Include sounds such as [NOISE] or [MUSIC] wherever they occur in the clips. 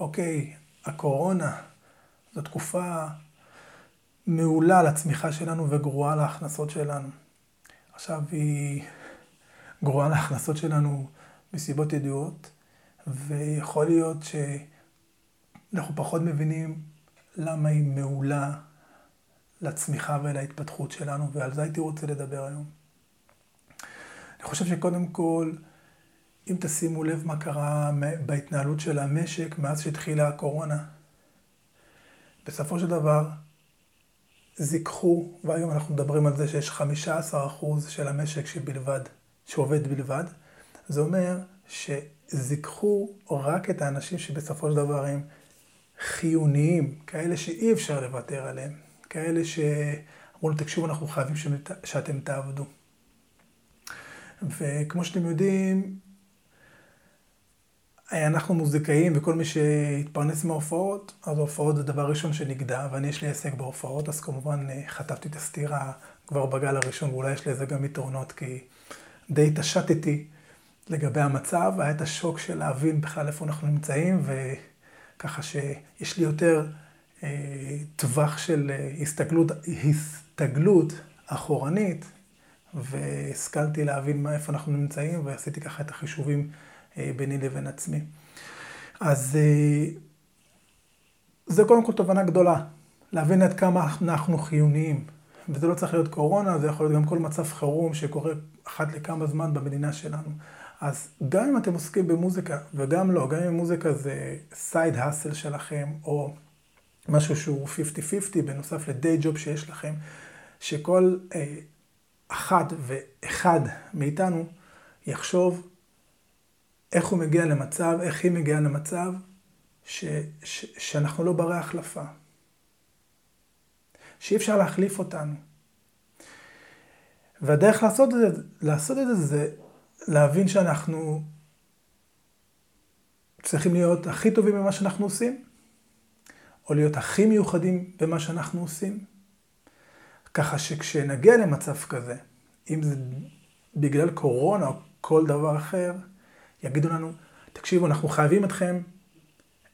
אוקיי, הקורונה זו תקופה מעולה לצמיחה שלנו וגרועה להכנסות שלנו. עכשיו היא גרועה להכנסות שלנו מסיבות ידועות, ויכול להיות שאנחנו פחות מבינים למה היא מעולה לצמיחה ולהתפתחות שלנו, ועל זה הייתי רוצה לדבר היום. אני חושב שקודם כל, אם תשימו לב מה קרה בהתנהלות של המשק מאז שהתחילה הקורונה, בסופו של דבר, זיככו, והיום אנחנו מדברים על זה שיש 15% של המשק שבלבד, שעובד בלבד, זה אומר שזיככו רק את האנשים שבסופו של דבר הם חיוניים, כאלה שאי אפשר לוותר עליהם, כאלה שאמרו לו, תקשיבו, אנחנו חייבים שאתם תעבדו. וכמו שאתם יודעים, אנחנו מוזיקאים וכל מי שהתפרנס מההופעות, אז ההופעות זה דבר ראשון שנגדע, ואני יש לי עסק בהופעות, אז כמובן אה, חטפתי את הסתירה כבר בגל הראשון, ואולי יש לזה גם יתרונות, כי די התעשתתי לגבי המצב, היה את השוק של להבין בכלל איפה אנחנו נמצאים, וככה שיש לי יותר אה, טווח של אה, הסתגלות, הסתגלות אחורנית, והשכלתי להבין מה, איפה אנחנו נמצאים, ועשיתי ככה את החישובים. אה, ביני לבין עצמי. אז אה, זה קודם כל תובנה גדולה, להבין עד כמה אנחנו חיוניים. וזה לא צריך להיות קורונה, זה יכול להיות גם כל מצב חירום שקורה אחת לכמה זמן במדינה שלנו. אז גם אם אתם עוסקים במוזיקה, וגם לא, גם אם מוזיקה זה סייד האסל שלכם, או משהו שהוא 50-50 בנוסף לדיי ג'וב שיש לכם, שכל אה, אחת ואחד מאיתנו יחשוב איך הוא מגיע למצב, איך היא מגיעה למצב ש, ש, שאנחנו לא ברי החלפה. שאי אפשר להחליף אותנו. והדרך לעשות את זה, לעשות את זה, זה להבין שאנחנו צריכים להיות הכי טובים במה שאנחנו עושים, או להיות הכי מיוחדים במה שאנחנו עושים. ככה שכשנגיע למצב כזה, אם זה בגלל קורונה או כל דבר אחר, יגידו לנו, תקשיבו, אנחנו חייבים אתכם,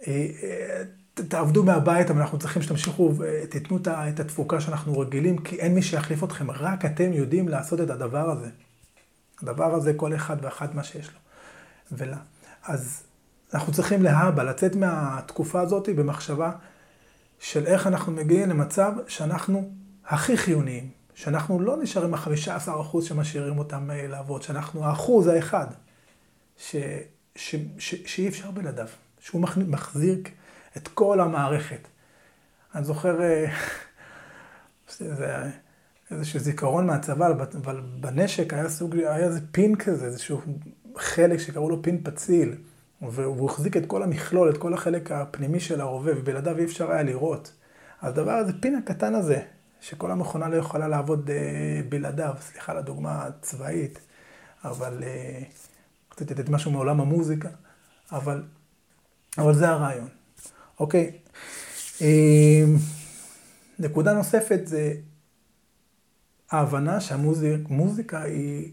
אה, אה, תעבדו מהבית, אבל אנחנו צריכים שתמשיכו ותיתנו את התפוקה שאנחנו רגילים, כי אין מי שיחליף אתכם, רק אתם יודעים לעשות את הדבר הזה. הדבר הזה, כל אחד ואחת מה שיש לו. ולה. אז אנחנו צריכים להבא, לצאת מהתקופה הזאת במחשבה של איך אנחנו מגיעים למצב שאנחנו הכי חיוניים, שאנחנו לא נשארים החמישה עשר אחוז שמשאירים אותם אה, לעבוד, שאנחנו האחוז האחד. ש, ש, ש, שאי אפשר בלעדיו, שהוא מחזיר את כל המערכת. אני זוכר, אה, [LAUGHS] איזשהו זיכרון מהצבא, אבל בנשק היה סוג, היה איזה פין כזה, איזשהו חלק שקראו לו פין פציל, והוא החזיק את כל המכלול, את כל החלק הפנימי של הרובה, ובלעדיו אי אפשר היה לראות. הדבר הזה, פין הקטן הזה, שכל המכונה לא יכולה לעבוד אה, בלעדיו, סליחה על הדוגמה הצבאית, אבל קצת לתת משהו מעולם המוזיקה, אבל, אבל זה הרעיון, אוקיי? אמ, נקודה נוספת זה ההבנה שהמוזיקה היא,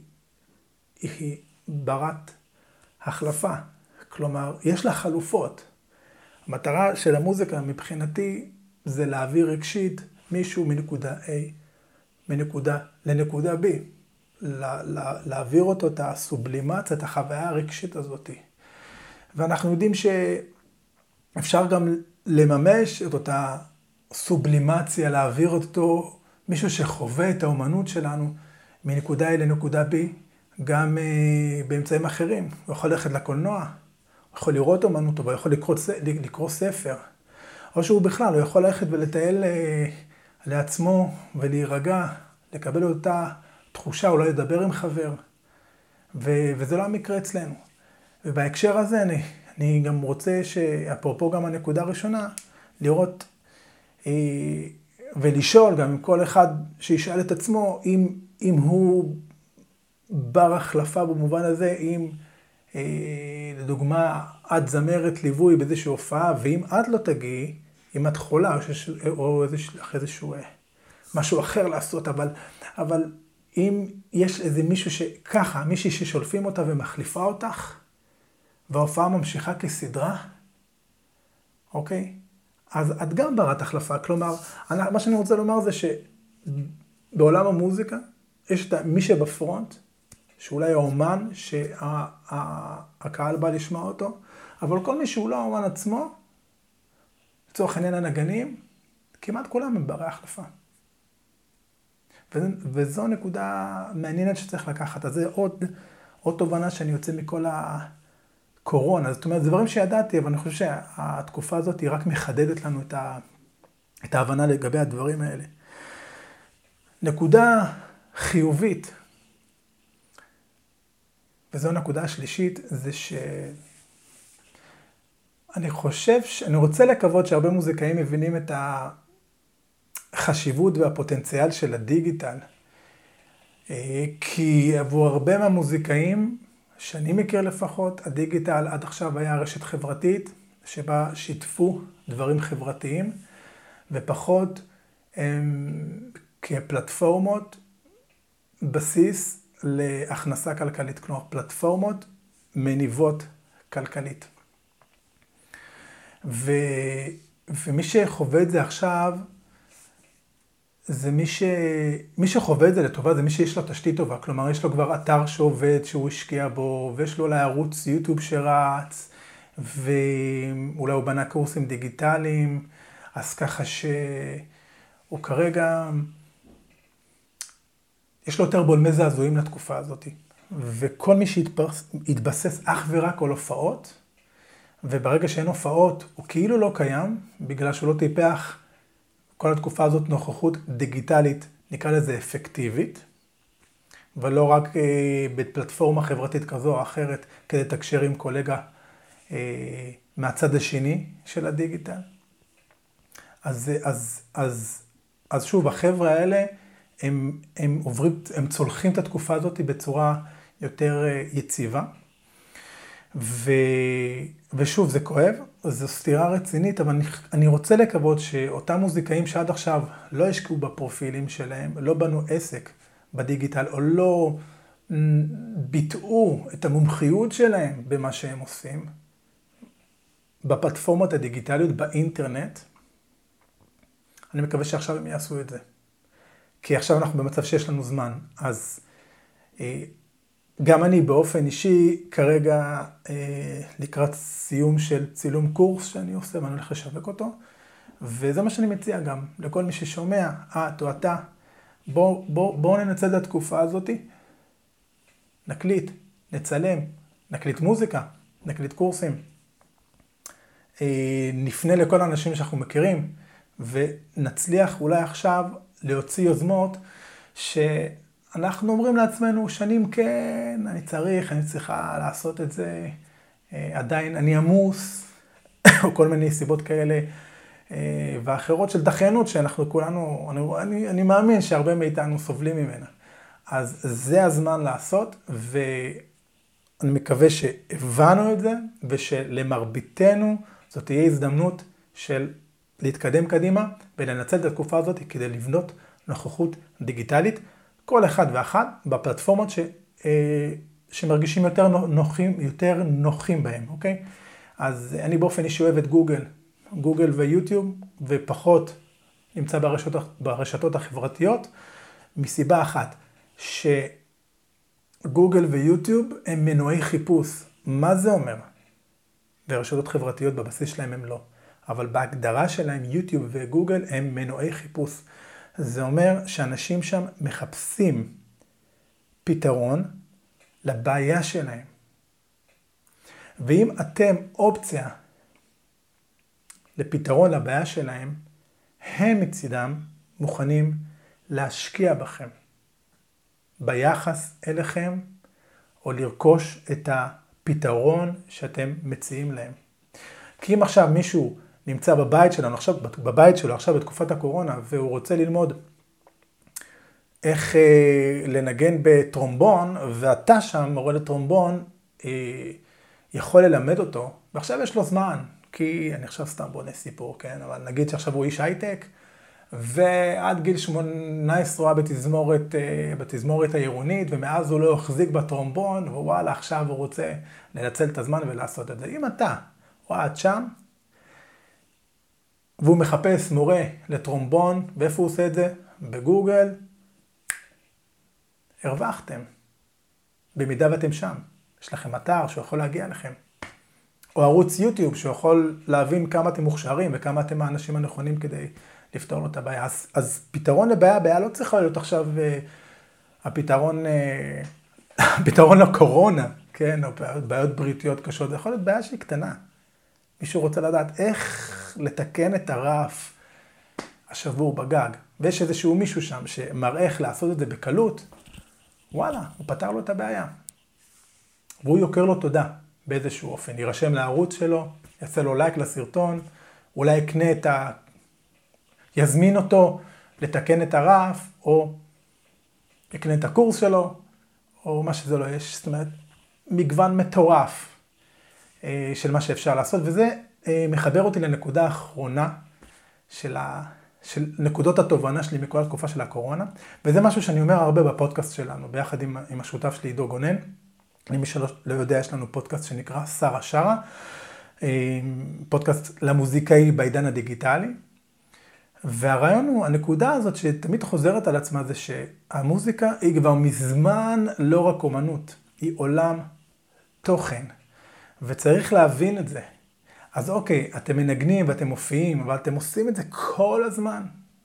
היא ברת החלפה. כלומר, יש לה חלופות. המטרה של המוזיקה מבחינתי זה להעביר רגשית מישהו מנקודה A מנקודה לנקודה B. להעביר אותו את הסובלימציה, את החוויה הרגשית הזאת. ואנחנו יודעים שאפשר גם לממש את אותה סובלימציה, להעביר אותו, מישהו שחווה את האומנות שלנו מנקודה A לנקודה B, גם uh, באמצעים אחרים. הוא יכול ללכת לקולנוע, הוא יכול לראות אומנות, הוא יכול לקרוא, לקרוא ספר, או שהוא בכלל, הוא יכול ללכת ולטייל uh, לעצמו ולהירגע, לקבל אותה תחושה, אולי לדבר עם חבר, ו- וזה לא המקרה אצלנו. ובהקשר הזה אני, אני גם רוצה, אפרופו גם הנקודה הראשונה, לראות אה, ולשאול גם עם כל אחד שישאל את עצמו, אם, אם הוא בר החלפה במובן הזה, אם אה, לדוגמה את זמרת ליווי באיזושהי הופעה, ואם את לא תגיעי, אם את חולה או, שיש, או איזשהו, איזשהו אה, משהו אחר לעשות, אבל, אבל אם יש איזה מישהו שככה, מישהי ששולפים אותה ומחליפה אותך, וההופעה ממשיכה כסדרה, אוקיי? אז את גם ברת החלפה. כלומר, אני, מה שאני רוצה לומר זה שבעולם המוזיקה, יש את מי שבפרונט, שאולי האומן שהקהל בא לשמוע אותו, אבל כל מי שהוא לא האומן עצמו, לצורך העניין הנגנים, כמעט כולם הם ברי החלפה. וזו נקודה מעניינת שצריך לקחת. אז זה עוד, עוד תובנה שאני יוצא מכל הקורונה. זאת אומרת, זה דברים שידעתי, אבל אני חושב שהתקופה הזאת היא רק מחדדת לנו את, ה, את ההבנה לגבי הדברים האלה. נקודה חיובית, וזו הנקודה השלישית, זה ש... אני חושב, ש... אני רוצה לקוות שהרבה מוזיקאים מבינים את החשיבות והפוטנציאל של הדיגיטל. אה, כי עבור הרבה מהמוזיקאים, שאני מכיר לפחות, הדיגיטל עד עכשיו היה רשת חברתית, שבה שיתפו דברים חברתיים, ופחות הם, כפלטפורמות בסיס להכנסה כלכלית, כלומר פלטפורמות מניבות כלכלית. ו, ומי שחווה את זה עכשיו, זה מי, ש... מי שחווה את זה לטובה, זה מי שיש לו תשתית טובה. כלומר, יש לו כבר אתר שעובד, שהוא השקיע בו, ויש לו אולי ערוץ יוטיוב שרץ, ואולי הוא בנה קורסים דיגיטליים, אז ככה שהוא כרגע, יש לו יותר בולמי זעזועים לתקופה הזאת. וכל מי שהתבסס אך ורק על הופעות, וברגע שאין הופעות, הוא כאילו לא קיים, בגלל שהוא לא טיפח כל התקופה הזאת נוכחות דיגיטלית, נקרא לזה אפקטיבית, ולא רק אה, בפלטפורמה חברתית כזו או אחרת, כדי לתקשר עם קולגה אה, מהצד השני של הדיגיטל. אז, אז, אז, אז שוב, החבר'ה האלה, הם, הם עוברים, הם צולחים את התקופה הזאת בצורה יותר אה, יציבה. ו... ושוב, זה כואב, זו סתירה רצינית, אבל אני, רוצה לקוות שאותם מוזיקאים שעד עכשיו לא השקיעו בפרופילים שלהם, לא בנו עסק בדיגיטל, או לא ביטאו את המומחיות שלהם במה שהם עושים, בפלטפורמות הדיגיטליות, באינטרנט, אני מקווה שעכשיו הם יעשו את זה. כי עכשיו אנחנו במצב שיש לנו זמן, אז אה, גם אני באופן אישי כרגע אה, לקראת סיום של צילום קורס שאני עושה ואני הולך לשווק אותו. וזה מה שאני מציע גם לכל מי ששומע, את או אתה, בואו בוא, בוא ננצל את התקופה הזאתי, נקליט, נצלם, נקליט מוזיקה, נקליט קורסים, אה, נפנה לכל האנשים שאנחנו מכירים ונצליח אולי עכשיו להוציא יוזמות ש... אנחנו אומרים לעצמנו שנים כן, אני צריך, אני צריכה לעשות את זה, אה, עדיין אני עמוס, [COUGHS] או כל מיני סיבות כאלה אה, ואחרות של דחיינות שאנחנו כולנו, אני, אני, אני מאמין שהרבה מאיתנו סובלים ממנה. אז זה הזמן לעשות, ואני מקווה שהבנו את זה, ושלמרביתנו זאת תהיה הזדמנות של להתקדם קדימה ולנצל את התקופה הזאת כדי לבנות נוכחות דיגיטלית. כל אחד ואחת בפלטפורמות ש, אה, שמרגישים יותר נוחים, יותר נוחים בהם, אוקיי? אז אני באופן אישי אוהב את גוגל, גוגל ויוטיוב, ופחות נמצא ברשתות, ברשתות החברתיות, מסיבה אחת, שגוגל ויוטיוב הם מנועי חיפוש. מה זה אומר? ורשתות חברתיות בבסיס שלהם הם לא. אבל בהגדרה שלהם יוטיוב וגוגל הם מנועי חיפוש. זה אומר שאנשים שם מחפשים פתרון לבעיה שלהם. ואם אתם אופציה לפתרון לבעיה שלהם, הם מצידם מוכנים להשקיע בכם, ביחס אליכם, או לרכוש את הפתרון שאתם מציעים להם. כי אם עכשיו מישהו נמצא בבית שלנו, עכשיו, בבית שלו, עכשיו בתקופת הקורונה, והוא רוצה ללמוד איך אה, לנגן בטרומבון, ואתה שם, מורה לטרומבון, אה, יכול ללמד אותו, ועכשיו יש לו זמן, כי אני עכשיו סתם בונה סיפור, כן? אבל נגיד שעכשיו הוא איש הייטק, ועד גיל 18 הוא היה בתזמורת, אה, בתזמורת העירונית, ומאז הוא לא החזיק בטרומבון, ווואלה, עכשיו הוא רוצה לנצל את הזמן ולעשות את זה. אם אתה, או את שם, והוא מחפש מורה לטרומבון, ואיפה הוא עושה את זה? בגוגל. הרווחתם. במידה ואתם שם. יש לכם אתר שיכול להגיע אליכם. או ערוץ יוטיוב שיכול להבין כמה אתם מוכשרים וכמה אתם האנשים הנכונים כדי לפתור לו את הבעיה. אז, אז פתרון לבעיה, הבעיה לא צריכה להיות עכשיו uh, הפתרון, uh, [LAUGHS] הפתרון לקורונה, כן, או בעיות בריאותיות קשות, זה יכול להיות בעיה שהיא קטנה. מישהו רוצה לדעת איך לתקן את הרף השבור בגג, ויש איזשהו מישהו שם שמראה איך לעשות את זה בקלות, וואלה, הוא פתר לו את הבעיה. והוא יוקר לו תודה באיזשהו אופן, יירשם לערוץ שלו, יעשה לו לייק לסרטון, אולי יקנה את ה... יזמין אותו לתקן את הרף, או יקנה את הקורס שלו, או מה שזה לא יש. זאת אומרת, מגוון מטורף אה, של מה שאפשר לעשות, וזה מחבר אותי לנקודה האחרונה של, ה... של נקודות התובנה שלי מכל התקופה של הקורונה, וזה משהו שאני אומר הרבה בפודקאסט שלנו, ביחד עם, עם השותף שלי עידו גונן. למי שלא לא יודע, יש לנו פודקאסט שנקרא שרה שרה, אה, פודקאסט למוזיקאי בעידן הדיגיטלי. והרעיון הוא, הנקודה הזאת שתמיד חוזרת על עצמה זה שהמוזיקה היא כבר מזמן לא רק אומנות, היא עולם תוכן. וצריך להבין את זה. אז אוקיי, אתם מנגנים ואתם מופיעים, אבל אתם עושים את זה כל הזמן,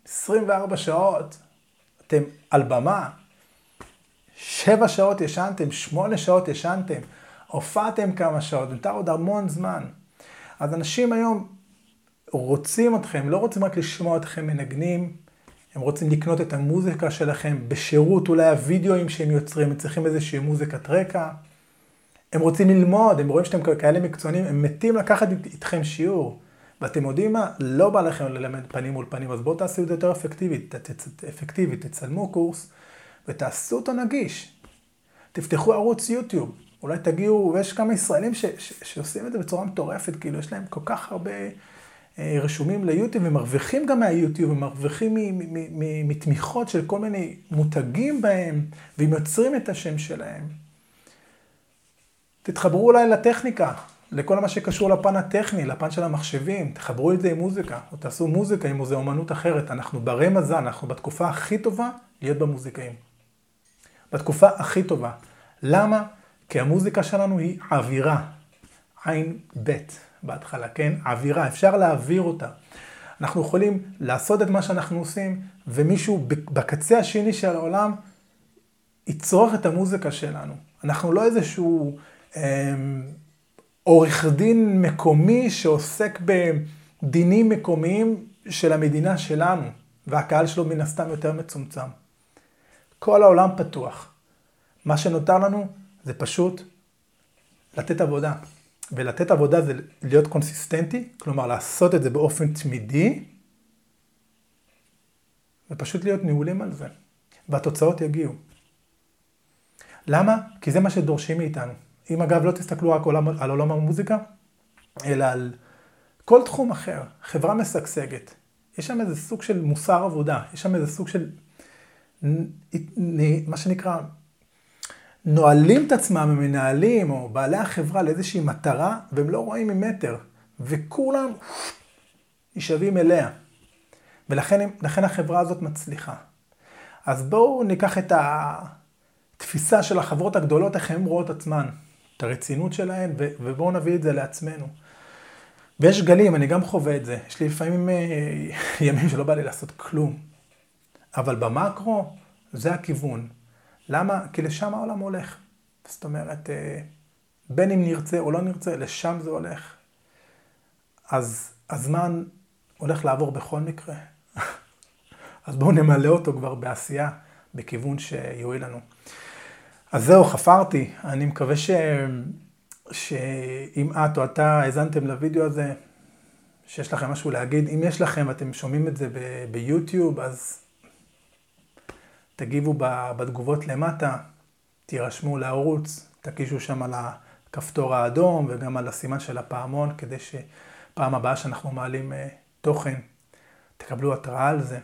24 שעות. אתם על במה, 7 שעות ישנתם, 8 שעות ישנתם, הופעתם כמה שעות, נותר עוד המון זמן. אז אנשים היום רוצים אתכם, לא רוצים רק לשמוע אתכם מנגנים, הם רוצים לקנות את המוזיקה שלכם בשירות, אולי הווידאוים שהם יוצרים, הם צריכים איזושהי מוזיקת רקע. הם רוצים ללמוד, הם רואים שאתם כאלה מקצוענים, הם מתים לקחת איתכם שיעור. ואתם יודעים מה? לא בא לכם ללמד פנים מול פנים, אז בואו תעשו את זה יותר אפקטיבית, אפקטיבית, תצלמו קורס ותעשו אותו נגיש. תפתחו ערוץ יוטיוב, אולי תגיעו, ויש כמה ישראלים ש, ש, שעושים את זה בצורה מטורפת, כאילו יש להם כל כך הרבה אה, רשומים ליוטיוב, ומרוויחים גם מהיוטיוב, ומרוויחים מתמיכות של כל מיני מותגים בהם, והם יוצרים את השם שלהם. תתחברו אולי לטכניקה, לכל מה שקשור לפן הטכני, לפן של המחשבים, תחברו את זה עם מוזיקה, או תעשו מוזיקה עם איזו אומנות אחרת. אנחנו ברי מזל, אנחנו בתקופה הכי טובה להיות במוזיקאים. בתקופה הכי טובה. למה? כי המוזיקה שלנו היא אווירה. עין בית בהתחלה, כן? אווירה, אפשר להעביר אותה. אנחנו יכולים לעשות את מה שאנחנו עושים, ומישהו בקצה השני של העולם יצרוך את המוזיקה שלנו. אנחנו לא איזשהו עורך דין מקומי שעוסק בדינים מקומיים של המדינה שלנו, והקהל שלו מן הסתם יותר מצומצם. כל העולם פתוח. מה שנותר לנו זה פשוט לתת עבודה. ולתת עבודה זה להיות קונסיסטנטי, כלומר לעשות את זה באופן תמידי, ופשוט להיות נעולים על זה. והתוצאות יגיעו. למה? כי זה מה שדורשים מאיתנו. אם אגב לא תסתכלו רק עולם, על עולם המוזיקה, אלא על כל תחום אחר, חברה משגשגת, יש שם איזה סוג של מוסר עבודה, יש שם איזה סוג של, מה שנקרא, נועלים את עצמם, המנהלים או בעלי החברה לאיזושהי מטרה, והם לא רואים ממטר, וכולם נשאבים אליה. ולכן החברה הזאת מצליחה. אז בואו ניקח את התפיסה של החברות הגדולות, איך הן רואות עצמן. את הרצינות שלהן, ובואו נביא את זה לעצמנו. ויש גלים, אני גם חווה את זה. יש לי לפעמים אה, [LAUGHS] ימים שלא בא לי לעשות כלום. אבל במקרו, זה הכיוון. למה? כי לשם העולם הולך. זאת אומרת, אה, בין אם נרצה או לא נרצה, לשם זה הולך. אז הזמן הולך לעבור בכל מקרה. [LAUGHS] אז בואו נמלא אותו כבר בעשייה, בכיוון שיועיל לנו. אז זהו, חפרתי. אני מקווה ש... שאם את או אתה האזנתם לוידאו הזה, שיש לכם משהו להגיד. אם יש לכם, אתם שומעים את זה ב- ביוטיוב, אז תגיבו בתגובות למטה, תירשמו לערוץ, תקישו שם על הכפתור האדום וגם על הסימן של הפעמון, כדי שפעם הבאה שאנחנו מעלים אה, תוכן, תקבלו התראה על זה.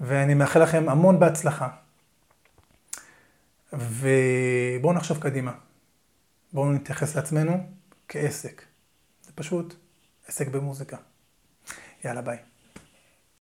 ואני מאחל לכם המון בהצלחה. ובואו נחשוב קדימה. בואו נתייחס לעצמנו כעסק. זה פשוט עסק במוזיקה. יאללה ביי.